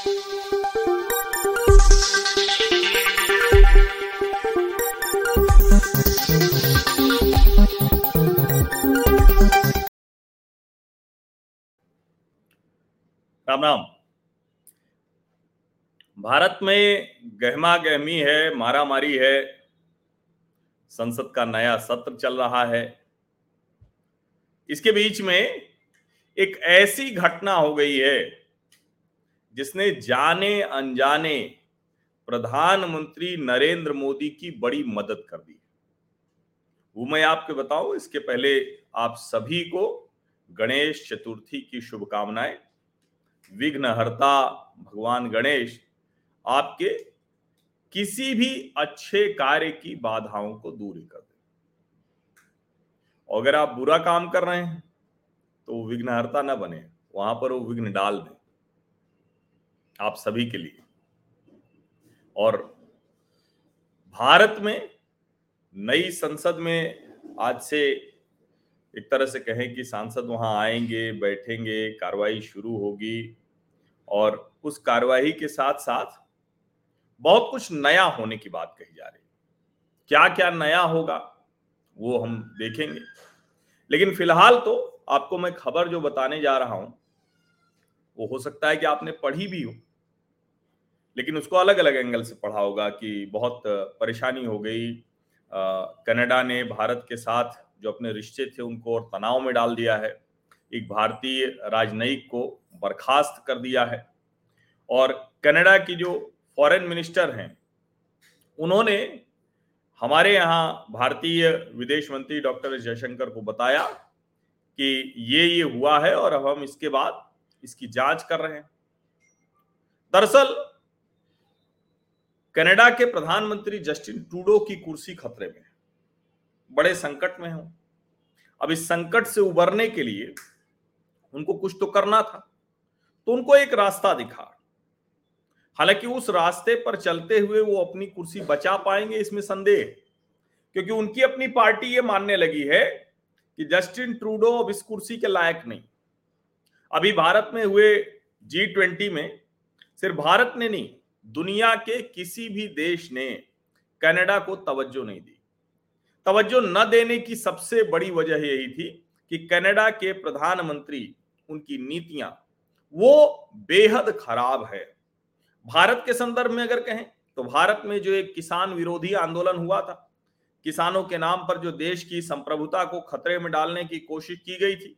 राम राम। भारत में गहमा गहमी है, मारामारी है, संसद का नया सत्र चल रहा है। इसके बीच में एक ऐसी घटना हो गई है जिसने जाने अनजाने प्रधानमंत्री नरेंद्र मोदी की बड़ी मदद कर दी। वो मैं आपको बताऊँ, इसके पहले आप सभी को गणेश चतुर्थी की शुभकामनाएँ। विघ्नहर्ता भगवान गणेश, आपके किसी भी अच्छे कार्य की बाधाओं को दूर कर दे। अगर आप बुरा काम कर रहे हैं तो विघ्नहर्ता ना बने, वहाँ पर वो विघ्न डाल दें। आप सभी के लिए। और भारत में नई संसद में आज से एक तरह से कहें कि सांसद वहाँ आएँगे, बैठेंगे, कार्रवाई शुरू होगी और उस कार्रवाई के साथ साथ बहुत कुछ नया होने की बात कही जा रही क्या क्या नया होगा, वो हम देखेंगे। लेकिन फ़िलहाल तो आपको मैं खबर जो बताने जा रहा हूँ, वो हो सकता है कि आपने पढ़ी भी हो। लेकिन उसको अलग अलग एंगल से पढ़ा होगा कि बहुत परेशानी हो गई। कनाडा ने भारत के साथ जो अपने रिश्ते थे उनको और तनाव में डाल दिया है। एक भारतीय राजनयिक को बर्खास्त कर दिया है। और कनाडा की जो फॉरेन मिनिस्टर हैं, उन्होंने हमारे यहाँ भारतीय विदेश मंत्री डॉक्टर जयशंकर को बताया कि ये ये हुआ है और अब हम इसके बाद इसकी जाँच कर रहे हैं। दरअसल कनाडा के प्रधानमंत्री जस्टिन ट्रूडो की कुर्सी खतरे में है। बड़े संकट में हो। अब इस संकट से उबरने के लिए उनको कुछ तो करना था। तो उनको एक रास्ता दिखा। हालाँकि उस रास्ते पर चलते हुए वो अपनी कुर्सी बचा पाएँगे, इसमें संदेह क्योंकि उनकी अपनी पार्टी ये मानने लगी है कि जस्टिन ट्रूडो अब इस कुर्सी के लायक नहीं। अभी भारत में हुए जी ट्वेंटी में सिर्फ़ भारत ने नहीं दुनिया के किसी भी देश ने कनाडा को तवज्जो नहीं दी। तवज्जो न देने की सबसे बड़ी वजह यही थी कि कनाडा के प्रधानमंत्री, उनकी नीतियाँ, वो बेहद खराब है। भारत के संदर्भ में अगर कहें तो भारत में जो एक किसान विरोधी आंदोलन हुआ था, किसानों के नाम पर जो देश की संप्रभुता को खतरे में डालने की कोशिश की गई थी,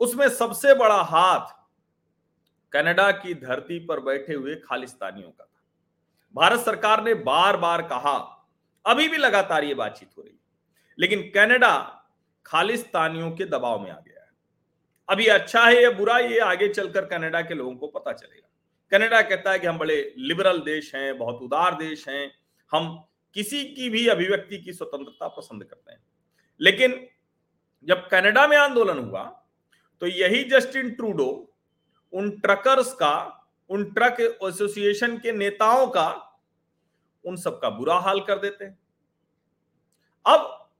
उसमें सबसे बड़ा हाथ कनाडा की धरती पर बैठे हुए खालिस्तानियों का था। भारत सरकार ने बार बार कहा, अभी भी लगातार ये बातचीत हो रही है, लेकिन कनाडा खालिस्तानियों के दबाव में आ गया है। अभी अच्छा है या बुरा, ये आगे चलकर कनाडा के लोगों को पता चलेगा। कनाडा कहता है कि हम बड़े लिबरल देश हैं, बहुत उदार देश हैं, हम किसी की भी अभिव्यक्ति की स्वतंत्रता पसंद करते हैं। लेकिन जब कनाडा में आंदोलन हुआ तो यही जस्टिन ट्रूडो उन ट्रकर्स का, उन ट्रक एसोसिएशन के नेताओं का, उन सबका बुरा हाल कर देते हैं। अब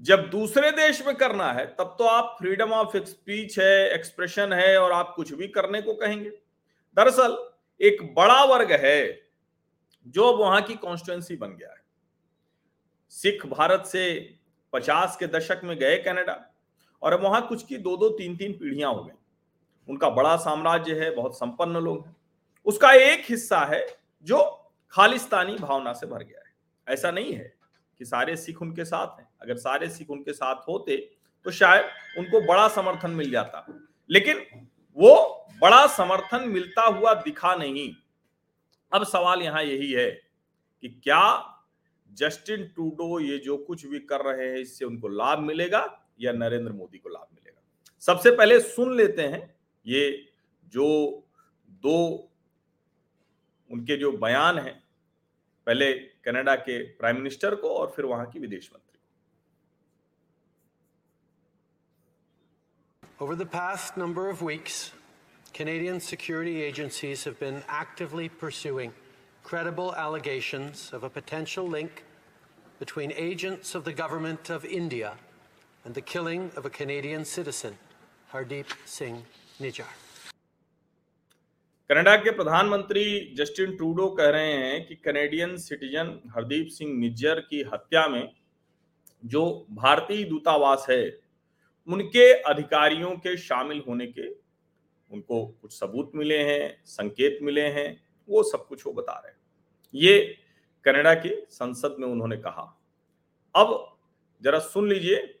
जब दूसरे देश में करना है, तब तो आप फ्रीडम ऑफ़ स्पीच है एक्सप्रेशन है और आप कुछ भी करने को कहेंगे। दरअसल, एक बड़ा वर्ग है जो वहाँ की कॉन्स्टिट्युएंसी बन गया है। सिख भारत से पचास के दशक में गए कनाडा और अब वहाँ कुछ की दो दो तीन तीन पीढ़ियाँ हो गई। उनका बड़ा साम्राज्य है, बहुत संपन्न लोग हैं। उसका एक हिस्सा है जो खालिस्तानी भावना से भर गया है। ऐसा नहीं है कि सारे सिख उनके साथ हैं। अगर सारे सिख उनके साथ होते तो शायद उनको बड़ा समर्थन मिल जाता। लेकिन वो बड़ा समर्थन मिलता हुआ दिखा नहीं। अब सवाल यहाँ यही है कि क्या जस्टिन टूडो ये जो कुछ भी कर रहे हैं, इससे उनको लाभ मिलेगा या नरेंद्र मोदी को लाभ मिलेगा? सबसे पहले सुन लेते हैं ये जो दो उनके जो बयान हैं पहले कनाडा के प्राइम मिनिस्टर को और फिर वहाँ की विदेश मंत्री Over the past number of weeks, Canadian security agencies have been actively pursuing credible allegations of a potential link between agents of the government of India and the killing of a Canadian citizen, Hardeep Singh Nijjar. Canada के प्रधानमंत्री Justin Trudeau कह रहे हैं कि Canadian citizen Hardeep Singh Nijjar की हत्या में जो भारतीय दूतावास है, उनके अधिकारियों के शामिल होने के उनको कुछ सबूत मिले हैं, संकेत मिले हैं, वो सब कुछ वो बता रहे हैं ये कनाडा के संसद में उन्होंने कहा अब जरा सुन लीजिए,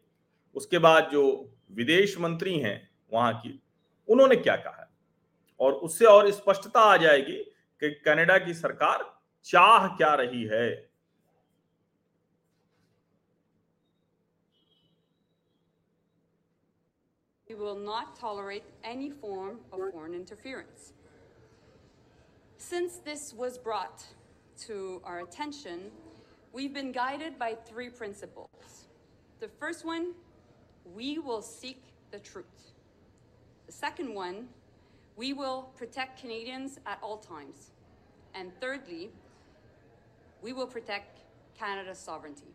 उसके बाद जो विदेश मंत्री हैं, वहाँ की उन्होंने क्या कहा है और उससे और स्पष्टता आ जाएगी कि कनाडा की सरकार चाह क्या रही है We will not tolerate any form of foreign interference. Since this was brought to our attention, we've been guided by three principles. The first one, we will seek the truth. The second one, we will protect Canadians at all times. And thirdly, we will protect Canada's sovereignty.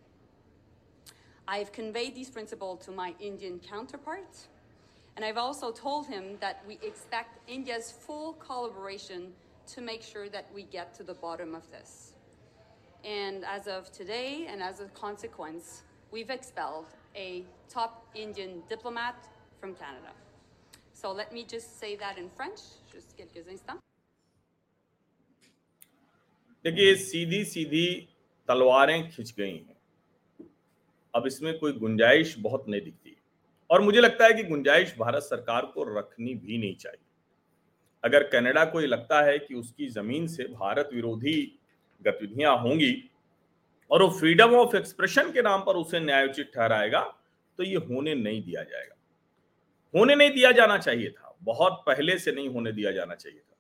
I've conveyed these principles to my Indian counterpart, and I've also told him that we expect India's full collaboration to make sure that we get to the bottom of this. And as of today, and as a consequence, we've expelled a top Indian diplomat from Canada. So let me just say that in French, just quelques instants. देखिए सीधी सीधी तलवारें खिंच गई हैं। अब इसमें कोई गुंजाइश बहुत नहीं दिखती। और मुझे लगता है कि गुंजाइश भारत सरकार को रखनी भी नहीं चाहिए। अगर कनाडा को ये लगता है कि उसकी ज़मीन से भारत विरोधी गतिविधियाँ होंगी और वो फ्रीडम ऑफ़ एक्सप्रेशन के नाम पर उसे न्यायोचित ठहराएगा तो ये होने नहीं दिया जाएगा। होने नहीं दिया जाना चाहिए था। बहुत पहले से नहीं होने दिया जाना चाहिए था।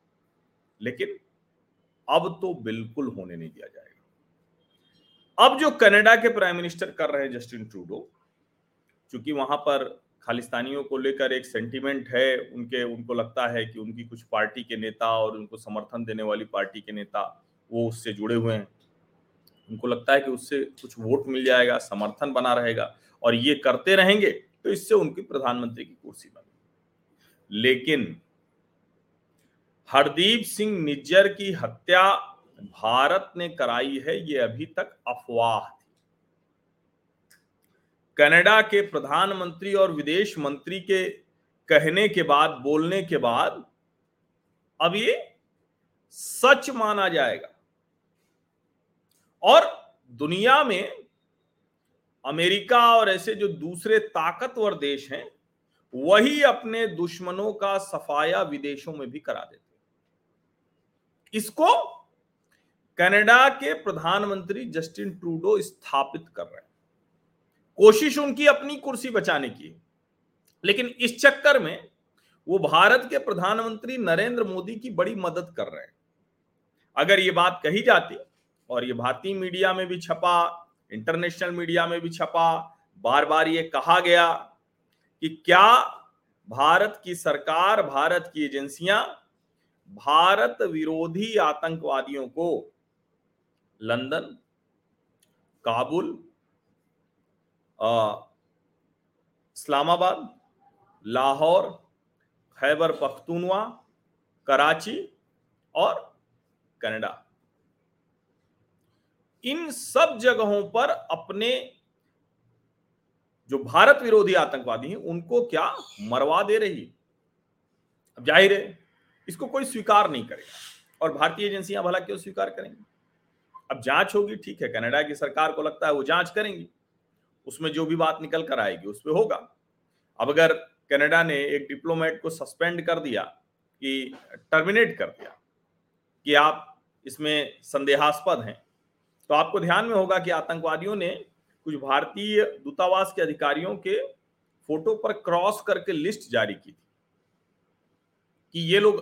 लेकिन अब तो बिल्कुल होने नहीं दिया जाएगा। अब जो कनाडा के प्राइम मिनिस्टर कर रहे हैं जस्टिन ट्रूडो क्योंकि वहाँ पर खालिस्तानियों को लेकर एक सेंटीमेंट है, उनके, उनको लगता है कि उनकी कुछ पार्टी के नेता और उनको समर्थन देने वाली पार्टी के नेता वो उससे जुड़े हुए हैं। उनको लगता है कि उससे कुछ वोट मिल जाएगा, समर्थन बना रहेगा और ये करते रहेंगे। तो इससे उनकी प्रधानमंत्री की कुर्सी बनी। लेकिन हरदीप सिंह निज्जर की हत्या भारत ने कराई है, ये अभी तक अफवाह थी। कनाडा के प्रधानमंत्री और विदेश मंत्री के कहने के बाद, बोलने के बाद, अब ये सच माना जाएगा। और दुनिया में अमेरिका और ऐसे जो दूसरे ताकतवर देश हैं, वही अपने दुश्मनों का सफाया विदेशों में भी करा देते इसको कनाडा के प्रधानमंत्री जस्टिन ट्रूडो स्थापित कर रहे हैं। कोशिश उनकी अपनी कुर्सी बचाने की लेकिन इस चक्कर में वो भारत के प्रधानमंत्री नरेंद्र मोदी की बड़ी मदद कर रहे हैं। अगर ये बात कही जाती और ये भारतीय मीडिया में भी छपा इंटरनेशनल मीडिया में भी छपा बार बार ये कहा गया कि क्या भारत की सरकार, भारत की एजेंसियाँ भारत विरोधी आतंकवादियों को लंदन, काबुल इस्लामाबाद, लाहौर, खैबर पख्तूनवा, कराची और कनाडा। इन सब जगहों पर अपने जो भारत विरोधी आतंकवादी हैं, उनको क्या मरवा दे रही अब ज़ाहिर है, इसको कोई स्वीकार नहीं करेगा। और भारतीय एजेंसियाँ भला क्यों स्वीकार करेंगी? अब जाँच होगी, ठीक है, कनाडा की सरकार को लगता है वो जाँच करेंगी। उसमें जो भी बात निकल कर आएगी, उस पर होगा। अब अगर कनाडा ने एक डिप्लोमेट को सस्पेंड कर दिया, कि टर्मिनेट कर दिया, कि आप इसमें संदेहास्पद हैं तो आपको ध्यान में होगा कि आतंकवादियों ने कुछ भारतीय दूतावास के अधिकारियों के फ़ोटो पर क्रॉस करके लिस्ट जारी की थी कि ये लोग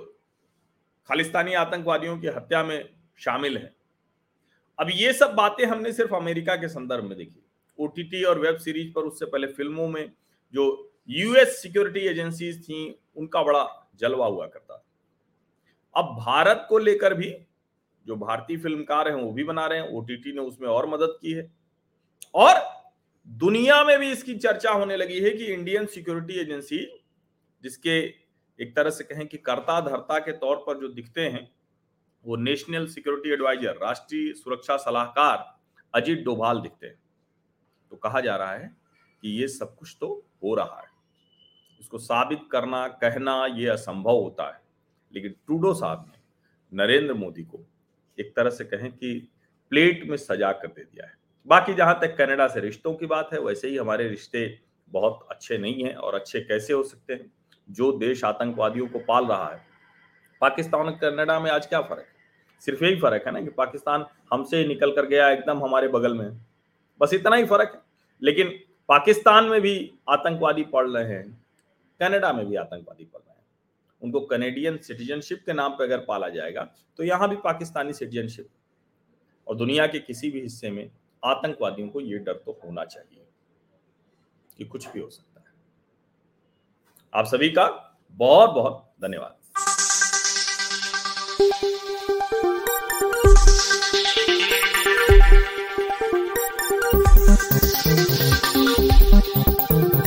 खालिस्तानी आतंकवादियों की हत्या में शामिल हैं। अब ये सब बातें हमने सिर्फ़ अमेरिका के संदर्भ में देखी। ओटीटी और वेब सीरीज़ पर उससे पहले फ़िल्मों में जो यूएस सिक्योरिटी एजेंसीज थी, उनका बड़ा जलवा हुआ करता था। अब भारत को लेकर भी जो भारतीय फिल्मकार हैं, वो भी बना रहे हैं ओटीटी ने उसमें और मदद की है। और दुनिया में भी इसकी चर्चा होने लगी है कि इंडियन सिक्योरिटी एजेंसी जिसके एक तरह से कहें कि कर्ता धर्ता के तौर पर जो दिखते हैं, वो नेशनल सिक्योरिटी एडवाइजर राष्ट्रीय सुरक्षा सलाहकार अजीत डोभाल दिखते हैं। तो कहा जा रहा है कि ये सब कुछ तो हो रहा है। इसको साबित करना, कहना ये असंभव होता है। लेकिन ट्रूडो साहब ने, नरेंद्र मोदी को एक तरह से कहें कि प्लेट में सजा कर दे दिया है। बाकी जहाँ तक कनाडा से रिश्तों की बात है, वैसे ही हमारे रिश्ते बहुत अच्छे नहीं हैं और अच्छे कैसे हो सकते हैं, जो देश आतंकवादियों को पाल रहा है। पाकिस्तान और कनाडा में आज क्या फ़र्क है? सिर्फ़ यही फ़र्क है ना कि पाकिस्तान हमसे निकल कर गया एकदम हमारे बगल में। बस इतना ही फ़र्क है। लेकिन पाकिस्तान में भी आतंकवादी पढ़ रहे हैं, कनाडा में भी आतंकवादी पढ़ रहे हैं। उनको कनेडियन सिटीजनशिप के नाम पर अगर पाला जाएगा तो यहाँ भी पाकिस्तानी सिटीजनशिप और दुनिया के किसी भी हिस्से में आतंकवादियों को ये डर तो होना चाहिए कि कुछ भी हो सकता है आप सभी का बहुत बहुत धन्यवाद